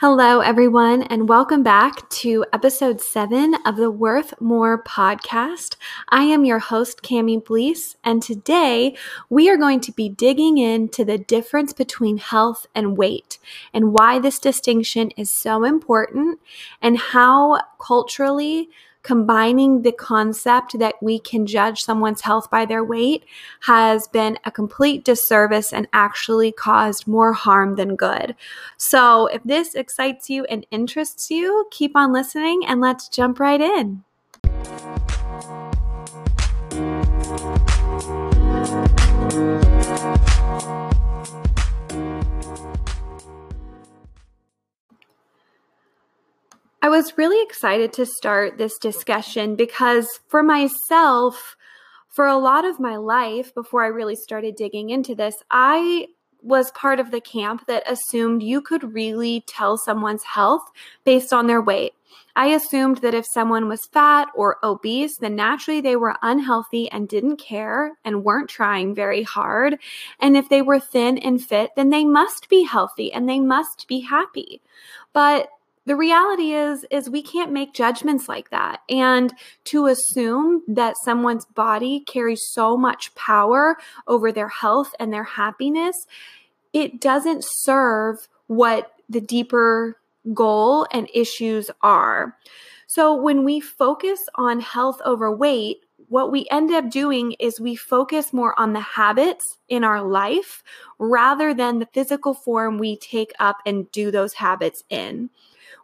Hello, everyone, and welcome back to episode seven of the Worth More podcast. I am your host, Cami Bleese, and today we are going to be digging into the difference between health and weight and why this distinction is so important and how culturally combining the concept that we can judge someone's health by their weight has been a complete disservice and actually caused more harm than good. So, if this excites you and interests you, keep on listening and let's jump right in. Really excited to start this discussion because for myself, for a lot of my life, before I really started digging into this, I was part of the camp that assumed you could really tell someone's health based on their weight. I assumed that if someone was fat or obese, then naturally they were unhealthy and didn't care and weren't trying very hard. And if they were thin and fit, then they must be healthy and they must be happy. But the reality is is we can't make judgments like that. And to assume that someone's body carries so much power over their health and their happiness it doesn't serve what the deeper goal and issues are. So when we focus on health over weight what we end up doing is we focus more on the habits in our life rather than the physical form we take up and do those habits in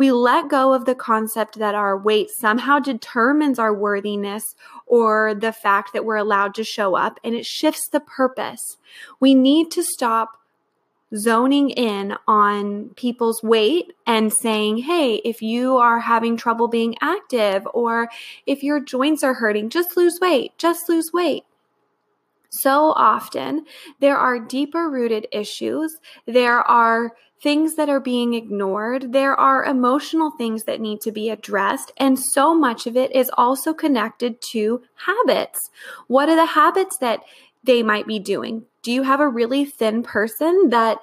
we let go of the concept that our weight somehow determines our worthiness or the fact that we're allowed to show up, and it shifts the purpose. We need to stop zoning in on people's weight and saying, hey, if you are having trouble being active or if your joints are hurting, just lose weight, just lose weight. So often, there are deeper rooted issues. There are things that are being ignored. There are emotional things that need to be addressed. And so much of it is also connected to habits. What are the habits that they might be doing? Do you have a really thin person that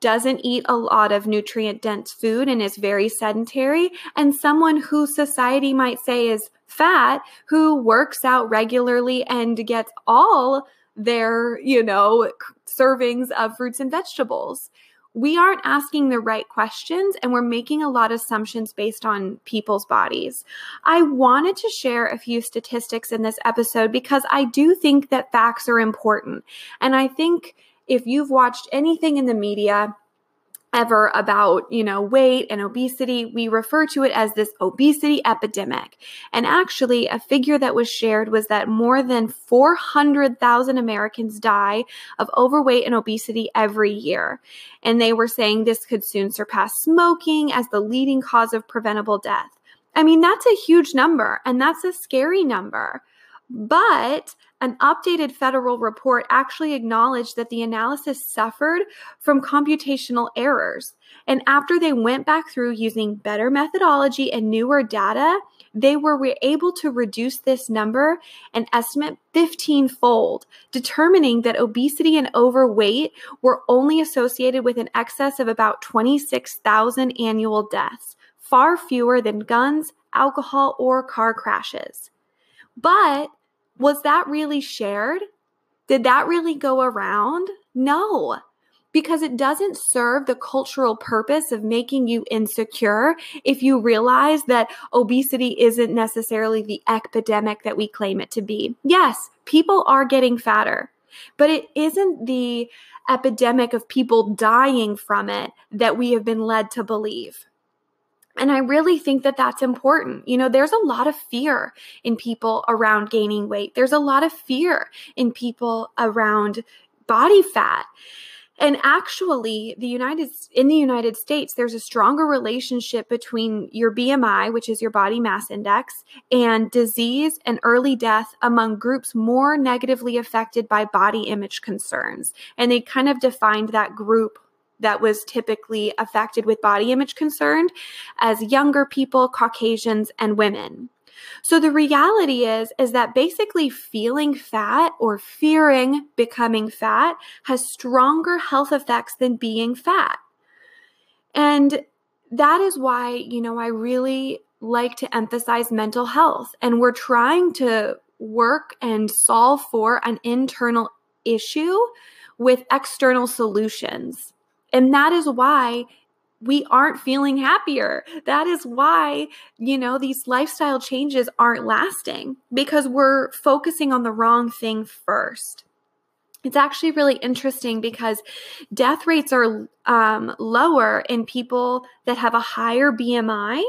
doesn't eat a lot of nutrient dense food and is very sedentary, and someone who society might say is fat who works out regularly and gets all their, you know, servings of fruits and vegetables we aren't asking the right questions and we're making a lot of assumptions based on people's bodies. I wanted to share a few statistics in this episode because I do think that facts are important. And I think if you've watched anything in the media, ever about, you know, weight and obesity. We refer to it as this obesity epidemic. And actually, a figure that was shared was that more than 400,000 Americans die of overweight and obesity every year. And they were saying this could soon surpass smoking as the leading cause of preventable death. I mean, that's a huge number and that's a scary number. But an updated federal report actually acknowledged that the analysis suffered from computational errors. And after they went back through using better methodology and newer data, they were able to reduce this number and estimate 15 fold, determining that obesity and overweight were only associated with an excess of about 26,000 annual deaths, far fewer than guns, alcohol, or car crashes. But was that really shared? Did that really go around? No, because it doesn't serve the cultural purpose of making you insecure if you realize that obesity isn't necessarily the epidemic that we claim it to be. Yes, people are getting fatter, but it isn't the epidemic of people dying from it that we have been led to believe. And I really think that that's important. You know, there's a lot of fear in people around gaining weight. There's a lot of fear in people around body fat. And actually, the United in the United States, there's a stronger relationship between your BMI, which is your body mass index, and disease and early death among groups more negatively affected by body image concerns. And they kind of defined that group that was typically affected with body image concerned as younger people, Caucasians, and women. So the reality is is that basically feeling fat or fearing becoming fat has stronger health effects than being fat. And that is why, you know, I really like to emphasize mental health. And we're trying to work and solve for an internal issue with external solutions. And that is why we aren't feeling happier. That is why, you know, these lifestyle changes aren't lasting because we're focusing on the wrong thing first. It's actually really interesting because death rates are um, lower in people that have a higher BMI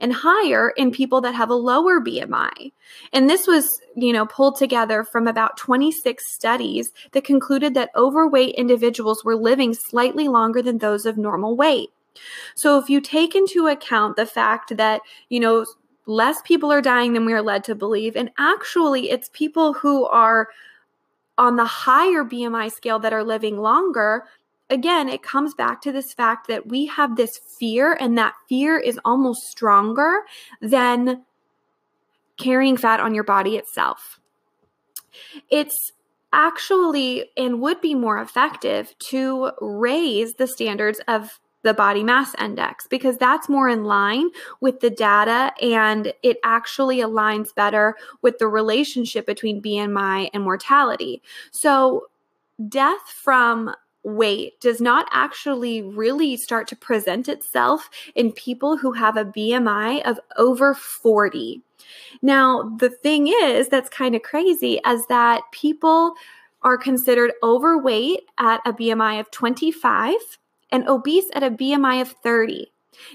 and higher in people that have a lower BMI. And this was, you know, pulled together from about 26 studies that concluded that overweight individuals were living slightly longer than those of normal weight. So if you take into account the fact that, you know, less people are dying than we are led to believe, and actually it's people who are on the higher BMI scale that are living longer, again, it comes back to this fact that we have this fear, and that fear is almost stronger than carrying fat on your body itself. It's actually and would be more effective to raise the standards of the body mass index because that's more in line with the data and it actually aligns better with the relationship between BMI and mortality. So, death from weight does not actually really start to present itself in people who have a BMI of over 40. Now, the thing is that's kind of crazy is that people are considered overweight at a BMI of 25 and obese at a BMI of 30.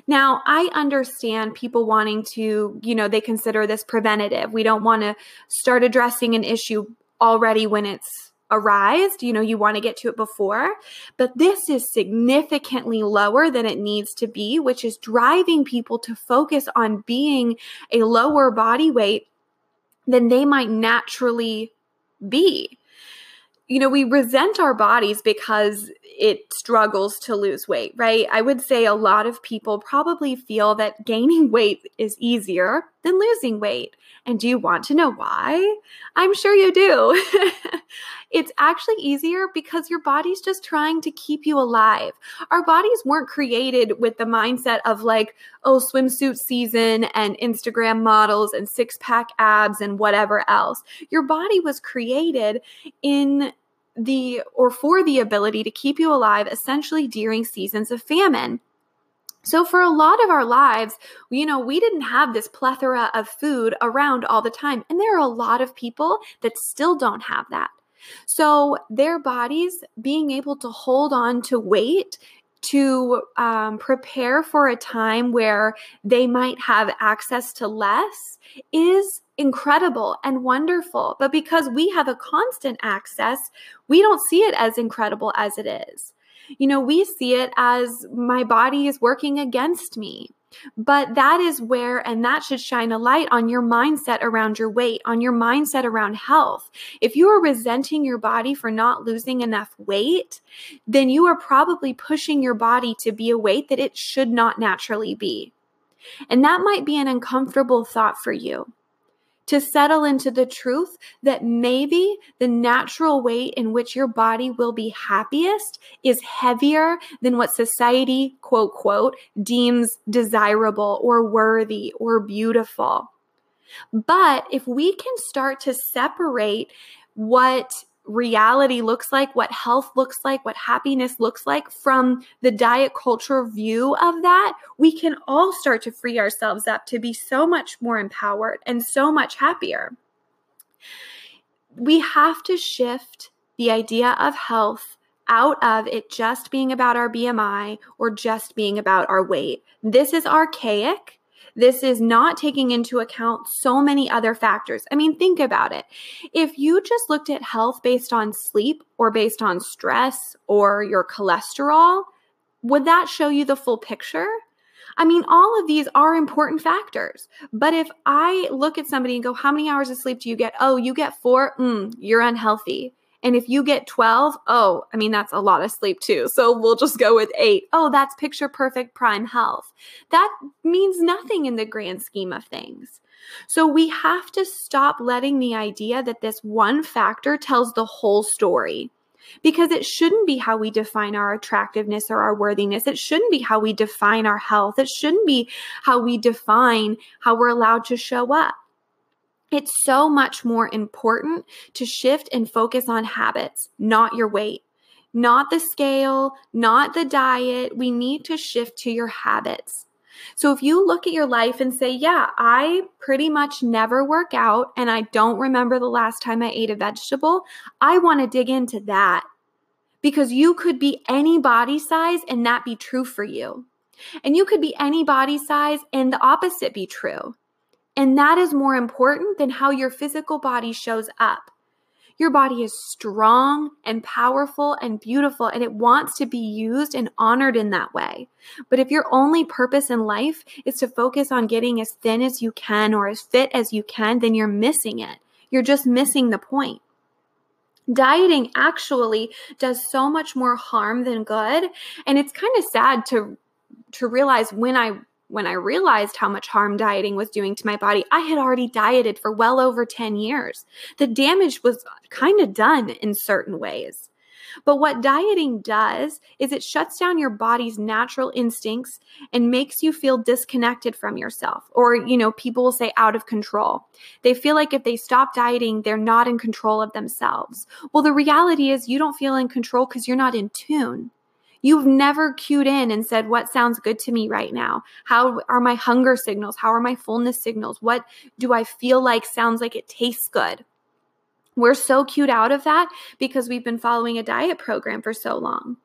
Now, I understand people wanting to, you know, they consider this preventative. We don't want to start addressing an issue already when it's arised. You know, you want to get to it before. But this is significantly lower than it needs to be, which is driving people to focus on being a lower body weight than they might naturally be you know, we resent our bodies because it struggles to lose weight, right? I would say a lot of people probably feel that gaining weight is easier than losing weight. And do you want to know why? I'm sure you do. it's actually easier because your body's just trying to keep you alive. Our bodies weren't created with the mindset of like, oh, swimsuit season and Instagram models and six pack abs and whatever else. Your body was created in the or for the ability to keep you alive essentially during seasons of famine. So, for a lot of our lives, you know, we didn't have this plethora of food around all the time. And there are a lot of people that still don't have that. So, their bodies being able to hold on to weight to um, prepare for a time where they might have access to less is incredible and wonderful. But because we have a constant access, we don't see it as incredible as it is. You know, we see it as my body is working against me. But that is where, and that should shine a light on your mindset around your weight, on your mindset around health. If you are resenting your body for not losing enough weight, then you are probably pushing your body to be a weight that it should not naturally be. And that might be an uncomfortable thought for you to settle into the truth that maybe the natural weight in which your body will be happiest is heavier than what society, quote, quote, deems desirable or worthy or beautiful. But if we can start to separate what reality looks like, what health looks like, what happiness looks like from the diet culture view of that, we can all start to free ourselves up to be so much more empowered and so much happier. We have to shift the idea of health out of it just being about our BMI or just being about our weight. This is archaic this is not taking into account so many other factors. I mean, think about it. If you just looked at health based on sleep or based on stress or your cholesterol, would that show you the full picture? I mean, all of these are important factors. But if I look at somebody and go, How many hours of sleep do you get? Oh, you get four? Mm, you're unhealthy. And if you get 12, oh, I mean, that's a lot of sleep too. So we'll just go with eight. Oh, that's picture perfect prime health. That means nothing in the grand scheme of things. So we have to stop letting the idea that this one factor tells the whole story. because it shouldn't be how we define our attractiveness or our worthiness. It shouldn't be how we define our health. It shouldn't be how we define how we're allowed to show up. It's so much more important to shift and focus on habits, not your weight, not the scale, not the diet. We need to shift to your habits. So if you look at your life and say, Yeah, I pretty much never work out and I don't remember the last time I ate a vegetable, I want to dig into that because you could be any body size and that be true for you. And you could be any body size and the opposite be true. And that is more important than how your physical body shows up. Your body is strong and powerful and beautiful, and it wants to be used and honored in that way. But if your only purpose in life is to focus on getting as thin as you can or as fit as you can, then you're missing it. You're just missing the point. Dieting actually does so much more harm than good. And it's kind of sad to to realize when I when I realized how much harm dieting was doing to my body, I had already dieted for well over 10 years. The damage was kind of done in certain ways. But what dieting does is it shuts down your body's natural instincts and makes you feel disconnected from yourself. Or, you know, people will say out of control. They feel like if they stop dieting, they're not in control of themselves. Well, the reality is you don't feel in control because you're not in tune. You've never cued in and said, What sounds good to me right now? How are my hunger signals? How are my fullness signals? What do I feel like sounds like it tastes good? We're so cued out of that because we've been following a diet program for so long.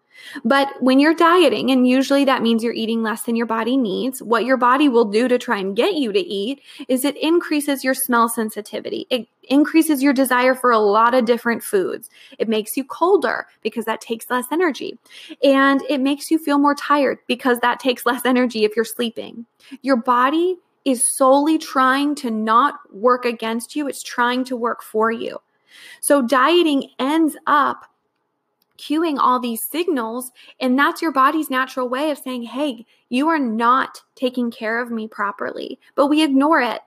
But when you're dieting, and usually that means you're eating less than your body needs, what your body will do to try and get you to eat is it increases your smell sensitivity. It increases your desire for a lot of different foods. It makes you colder because that takes less energy. And it makes you feel more tired because that takes less energy if you're sleeping. Your body is solely trying to not work against you, it's trying to work for you. So dieting ends up cueing all these signals and that's your body's natural way of saying hey you are not taking care of me properly but we ignore it.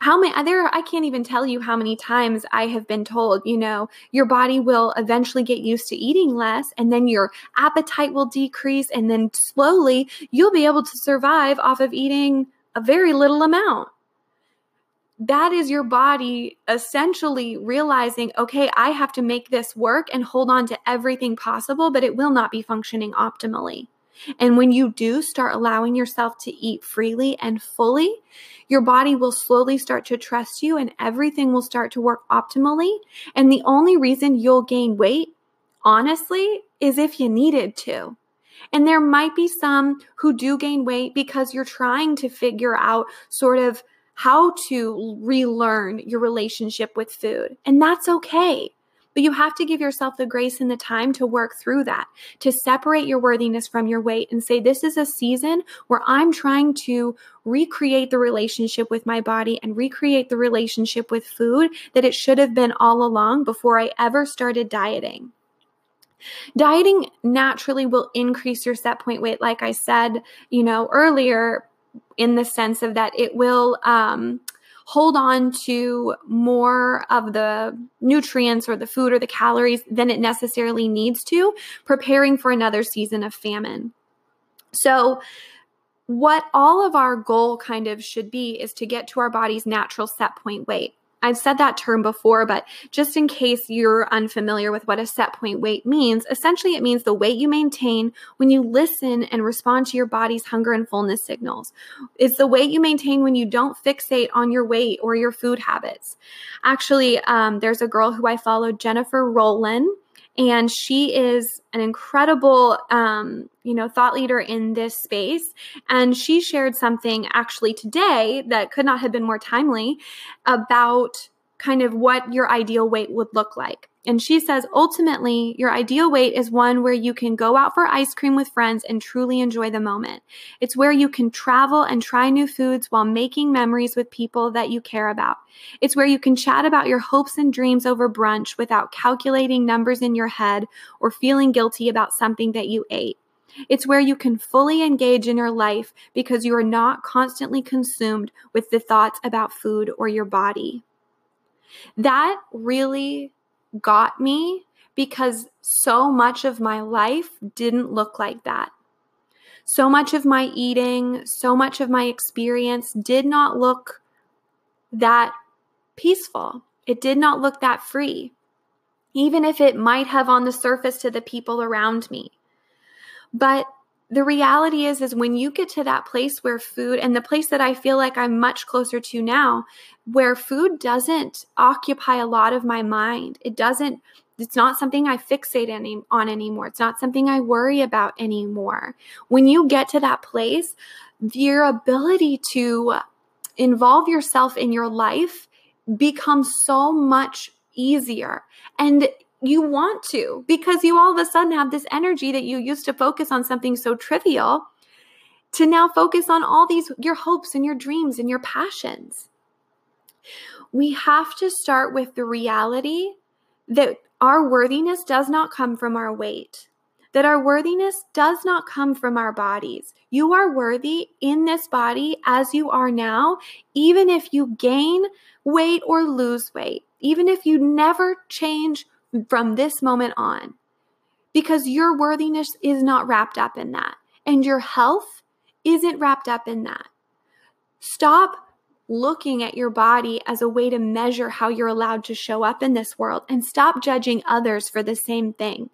How many there i can't even tell you how many times i have been told you know your body will eventually get used to eating less and then your appetite will decrease and then slowly you'll be able to survive off of eating a very little amount that is your body essentially realizing, okay, I have to make this work and hold on to everything possible, but it will not be functioning optimally. And when you do start allowing yourself to eat freely and fully, your body will slowly start to trust you and everything will start to work optimally. And the only reason you'll gain weight, honestly, is if you needed to. And there might be some who do gain weight because you're trying to figure out sort of how to relearn your relationship with food. And that's okay. But you have to give yourself the grace and the time to work through that, to separate your worthiness from your weight and say, This is a season where I'm trying to recreate the relationship with my body and recreate the relationship with food that it should have been all along before I ever started dieting. Dieting naturally will increase your set point weight, like I said, you know, earlier, in the sense of that it will um, hold on to more of the nutrients or the food or the calories than it necessarily needs to, preparing for another season of famine. So, what all of our goal kind of should be is to get to our body's natural set point weight. I've said that term before, but just in case you're unfamiliar with what a set point weight means, essentially it means the weight you maintain when you listen and respond to your body's hunger and fullness signals. It's the weight you maintain when you don't fixate on your weight or your food habits. Actually, um, there's a girl who I followed, Jennifer Rollin and she is an incredible um, you know thought leader in this space. And she shared something actually today that could not have been more timely about kind of what your ideal weight would look like and she says ultimately, your ideal weight is one where you can go out for ice cream with friends and truly enjoy the moment. It's where you can travel and try new foods while making memories with people that you care about. It's where you can chat about your hopes and dreams over brunch without calculating numbers in your head or feeling guilty about something that you ate. It's where you can fully engage in your life because you are not constantly consumed with the thoughts about food or your body. That really got me because so much of my life didn't look like that. So much of my eating, so much of my experience did not look that peaceful. It did not look that free, even if it might have on the surface to the people around me. But the reality is is when you get to that place where food and the place that I feel like I'm much closer to now where food doesn't occupy a lot of my mind. It doesn't it's not something I fixate any, on anymore. It's not something I worry about anymore. When you get to that place, your ability to involve yourself in your life becomes so much easier. And you want to because you all of a sudden have this energy that you used to focus on something so trivial to now focus on all these your hopes and your dreams and your passions. We have to start with the reality that our worthiness does not come from our weight, that our worthiness does not come from our bodies. You are worthy in this body as you are now, even if you gain weight or lose weight, even if you never change from this moment on, because your worthiness is not wrapped up in that, and your health isn't wrapped up in that. Stop looking at your body as a way to measure how you're allowed to show up in this world and stop judging others for the same thing.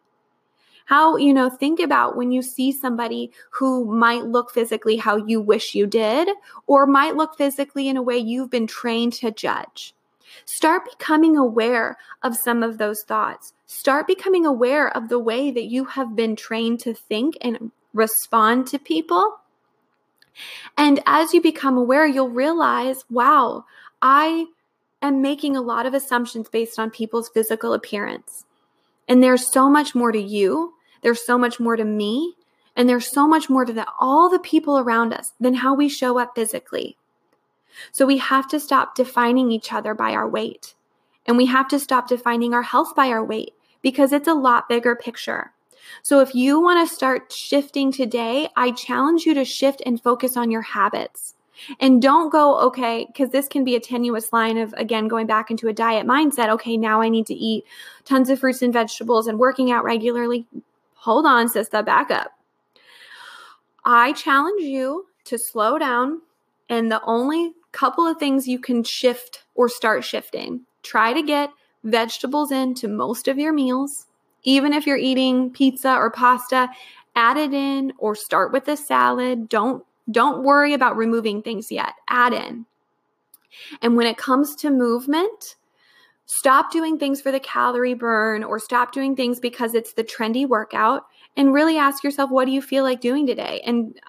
How, you know, think about when you see somebody who might look physically how you wish you did, or might look physically in a way you've been trained to judge. Start becoming aware of some of those thoughts. Start becoming aware of the way that you have been trained to think and respond to people and as you become aware, you'll realize, wow, I am making a lot of assumptions based on people's physical appearance. And there's so much more to you, there's so much more to me, and there's so much more to the, all the people around us than how we show up physically. So we have to stop defining each other by our weight. And we have to stop defining our health by our weight because it's a lot bigger picture. So if you want to start shifting today, I challenge you to shift and focus on your habits. And don't go, okay, because this can be a tenuous line of, again, going back into a diet mindset. Okay, now I need to eat tons of fruits and vegetables and working out regularly. Hold on, sister, back up. I challenge you to slow down. And the only couple of things you can shift or start shifting try to get vegetables into most of your meals even if you're eating pizza or pasta, add it in or start with a salad. Don't don't worry about removing things yet. Add in. And when it comes to movement, stop doing things for the calorie burn or stop doing things because it's the trendy workout and really ask yourself what do you feel like doing today? And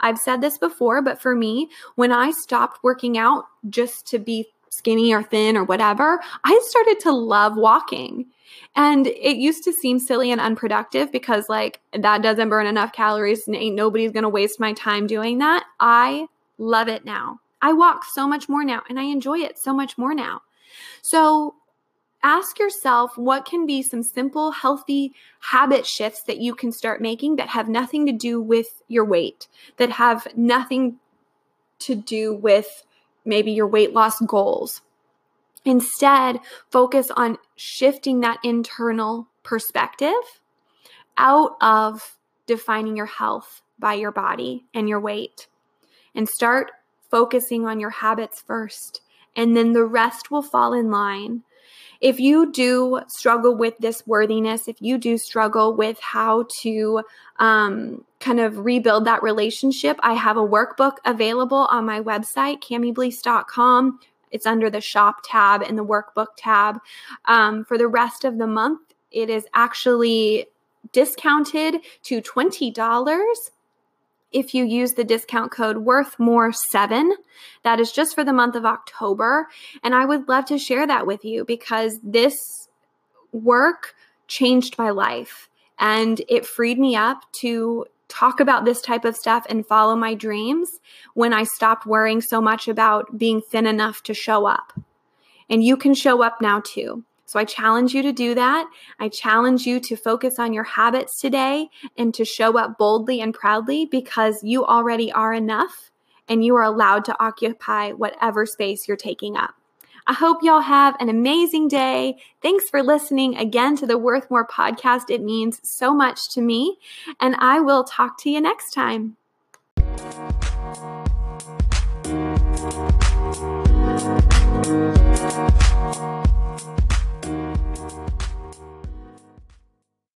I've said this before, but for me, when I stopped working out just to be skinny or thin or whatever, I started to love walking. And it used to seem silly and unproductive because, like, that doesn't burn enough calories and ain't nobody's gonna waste my time doing that. I love it now. I walk so much more now and I enjoy it so much more now. So, ask yourself what can be some simple, healthy habit shifts that you can start making that have nothing to do with your weight, that have nothing to do with maybe your weight loss goals. Instead, focus on shifting that internal perspective out of defining your health by your body and your weight and start focusing on your habits first. And then the rest will fall in line. If you do struggle with this worthiness, if you do struggle with how to um, kind of rebuild that relationship, I have a workbook available on my website, camiblease.com it's under the shop tab and the workbook tab. Um, for the rest of the month, it is actually discounted to $20 if you use the discount code worth more 7 that is just for the month of october and i would love to share that with you because this work changed my life and it freed me up to talk about this type of stuff and follow my dreams when I stopped worrying so much about being thin enough to show up. And you can show up now too. So I challenge you to do that. I challenge you to focus on your habits today and to show up boldly and proudly because you already are enough and you are allowed to occupy whatever space you're taking up. I hope y'all have an amazing day. Thanks for listening again to the Worth More podcast. It means so much to me, and I will talk to you next time.